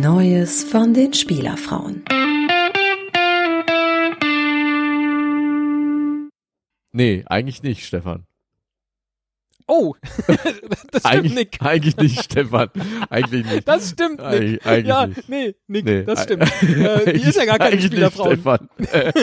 Neues von den Spielerfrauen. Nee, eigentlich nicht, Stefan. Oh, das stimmt, Eigentlich, Nick. eigentlich nicht, Stefan. Eigentlich nicht. Das stimmt, Nick. Eigentlich, eigentlich ja, nicht. nee, Nick, Nee, das stimmt. äh, die ist ja gar keine Eigentlich nicht, Spielerfrau. Stefan.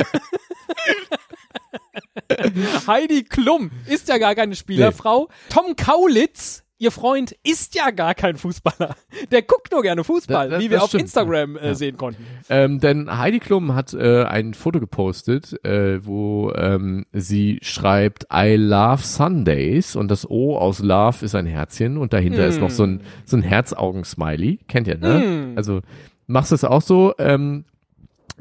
Heidi Klum ist ja gar keine Spielerfrau. Tom Kaulitz, ihr Freund, ist ja gar kein Fußballer. Der guckt nur gerne Fußball, Da- da- wie wir das auf stimmt, Instagram äh, Ja. sehen konnten. Ähm, denn Heidi Klum hat äh, ein Foto gepostet, äh, wo ähm, sie schreibt I love Sundays und das O aus Love ist ein Herzchen und dahinter ist noch so ein so ein Herzaugen-Smiley. Kennt ihr, ne? Mm. Also machst du es auch so ähm,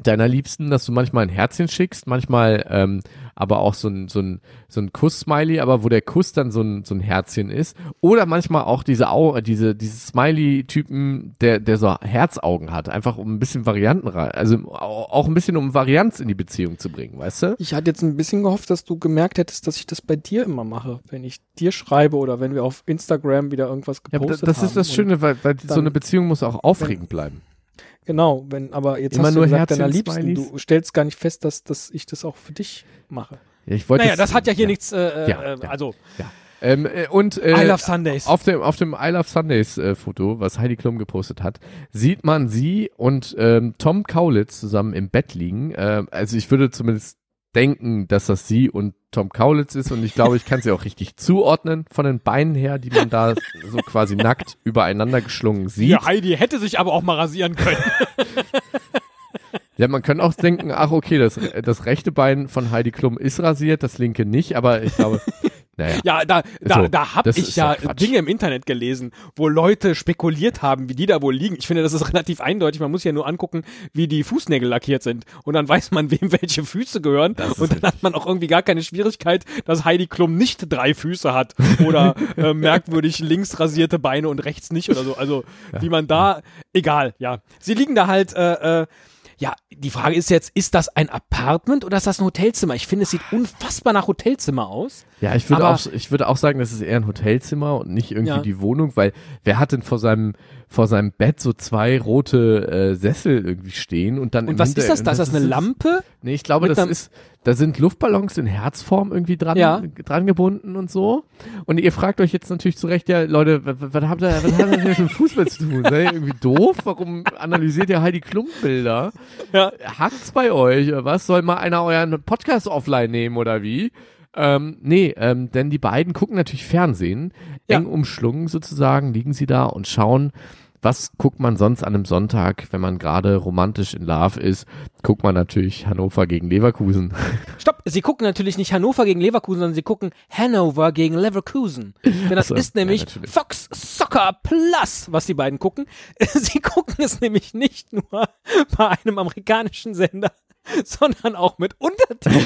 deiner Liebsten, dass du manchmal ein Herzchen schickst, manchmal ähm, aber auch so ein, so ein, so ein Kuss-Smiley, aber wo der Kuss dann so ein, so ein Herzchen ist. Oder manchmal auch diese Au diese, diese Smiley-Typen, der, der so Herzaugen hat, einfach um ein bisschen Varianten rein, also au- auch ein bisschen um Varianz in die Beziehung zu bringen, weißt du? Ich hatte jetzt ein bisschen gehofft, dass du gemerkt hättest, dass ich das bei dir immer mache, wenn ich dir schreibe oder wenn wir auf Instagram wieder irgendwas Ja, gepostet aber das haben. ist das Schöne, weil, weil so eine Beziehung muss auch aufregend bleiben. Genau, wenn, aber jetzt Immer hast du nur gesagt, deiner Liebsten, Herzchen-Smileys? du stellst gar nicht fest, dass, dass ich das auch für dich mache. Ja, ich wollte Naja, es- das hat ja hier nichts, äh, Ja, äh, ja. also Ähm, äh, und äh, I love Sundays. Auf dem, auf dem I Love Sundays äh, Foto, was Heidi Klum gepostet hat, sieht man sie und ähm, Tom Kaulitz zusammen im Bett liegen. Ähm, also ich würde zumindest denken, dass das sie und Tom Kaulitz ist und ich glaube, ich kann sie auch richtig zuordnen von den Beinen her, die man da so quasi nackt übereinander geschlungen sieht. Ja, Heidi hätte sich aber auch mal rasieren können. Ja, man könnte auch denken, ach okay, das, das rechte Bein von Heidi Klum ist rasiert, das linke nicht, aber ich glaube, naja. Ja, da, da, So, da habe ich ja ja Quatsch. Dinge im Internet gelesen, wo Leute spekuliert haben, wie die da wohl liegen. Ich finde, das ist relativ eindeutig. Man muss ja nur angucken, wie die Fußnägel lackiert sind. Und dann weiß man, wem welche Füße gehören. Und dann hat man auch irgendwie gar keine Schwierigkeit, dass Heidi Klum nicht drei Füße hat oder äh, merkwürdig links rasierte Beine und rechts nicht oder so. Also, wie man da, egal, ja. Sie liegen da halt, äh, äh, ja, die Frage ist jetzt, ist das ein Apartment oder ist das ein Hotelzimmer? Ich finde, es sieht unfassbar nach Hotelzimmer aus. Ja, ich würde auch, ich würde auch sagen, das ist eher ein Hotelzimmer und nicht irgendwie Ja. die Wohnung, weil wer hat denn vor seinem, vor seinem Bett so zwei rote äh, Sessel irgendwie stehen und dann Und was ist das? da? Ist das eine Lampe? Nee, ich glaube, das ist, da sind Luftballons in Herzform irgendwie dran, Ja. dran gebunden und so. Und ihr fragt euch jetzt natürlich zu Recht, ja, Leute, was, habt ihr, was hat das mit Fußball zu tun? Seid ihr irgendwie doof? Warum analysiert ihr Heidi Klum Bilder? Ja. Hackt's bei euch was? Soll mal einer euren Podcast offline nehmen oder wie? Ähm, nee, ähm, denn die beiden gucken natürlich Fernsehen, Ja. eng umschlungen sozusagen, liegen sie da und schauen, was guckt man sonst an einem Sonntag, wenn man gerade romantisch in Love ist, guckt man natürlich Hannover gegen Leverkusen. Stopp, sie gucken natürlich nicht Hannover gegen Leverkusen, sondern sie gucken Hannover gegen Leverkusen. Denn das so, ist ja, nämlich natürlich. Fox Soccer Plus, was die beiden gucken. Sie gucken es nämlich nicht nur bei einem amerikanischen Sender, sondern auch mit Untertiteln.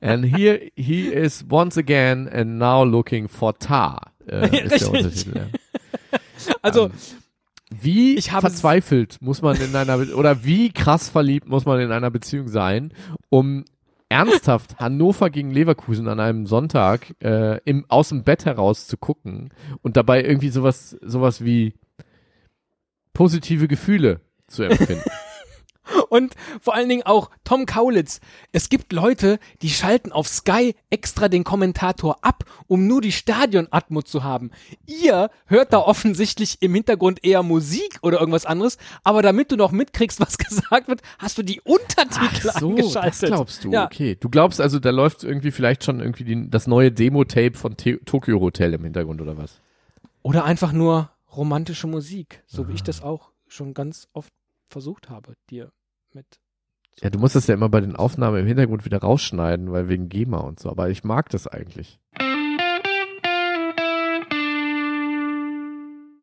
And here he is once again and now looking for Tar. Äh, ist der. Untertitel, ja. Also, Wie Ich habe- verzweifelt muss man in einer Be oder wie krass verliebt muss man in einer Beziehung sein, um ernsthaft Hannover gegen Leverkusen an einem Sonntag äh, im, aus dem Bett heraus zu gucken und dabei irgendwie sowas sowas wie positive Gefühle zu empfinden. Und vor allen Dingen auch Tom Kaulitz. Es gibt Leute, die schalten auf Sky extra den Kommentator ab, um nur die Stadionatmo zu haben. Ihr hört da offensichtlich im Hintergrund eher Musik oder irgendwas anderes, aber damit du noch mitkriegst, was gesagt wird, hast du die Untertitel Ach so, angeschaltet. das glaubst du. Ja. Okay, du glaubst also, da läuft irgendwie vielleicht schon irgendwie die, das neue Demo-Tape von The Tokyo Hotel im Hintergrund oder was? Oder einfach nur romantische Musik, so wie ich das auch schon ganz oft versucht habe, dir mit. Ja, du musst das ja immer bei den Aufnahmen im Hintergrund wieder rausschneiden, weil wegen GEMA und so. Aber ich mag das eigentlich.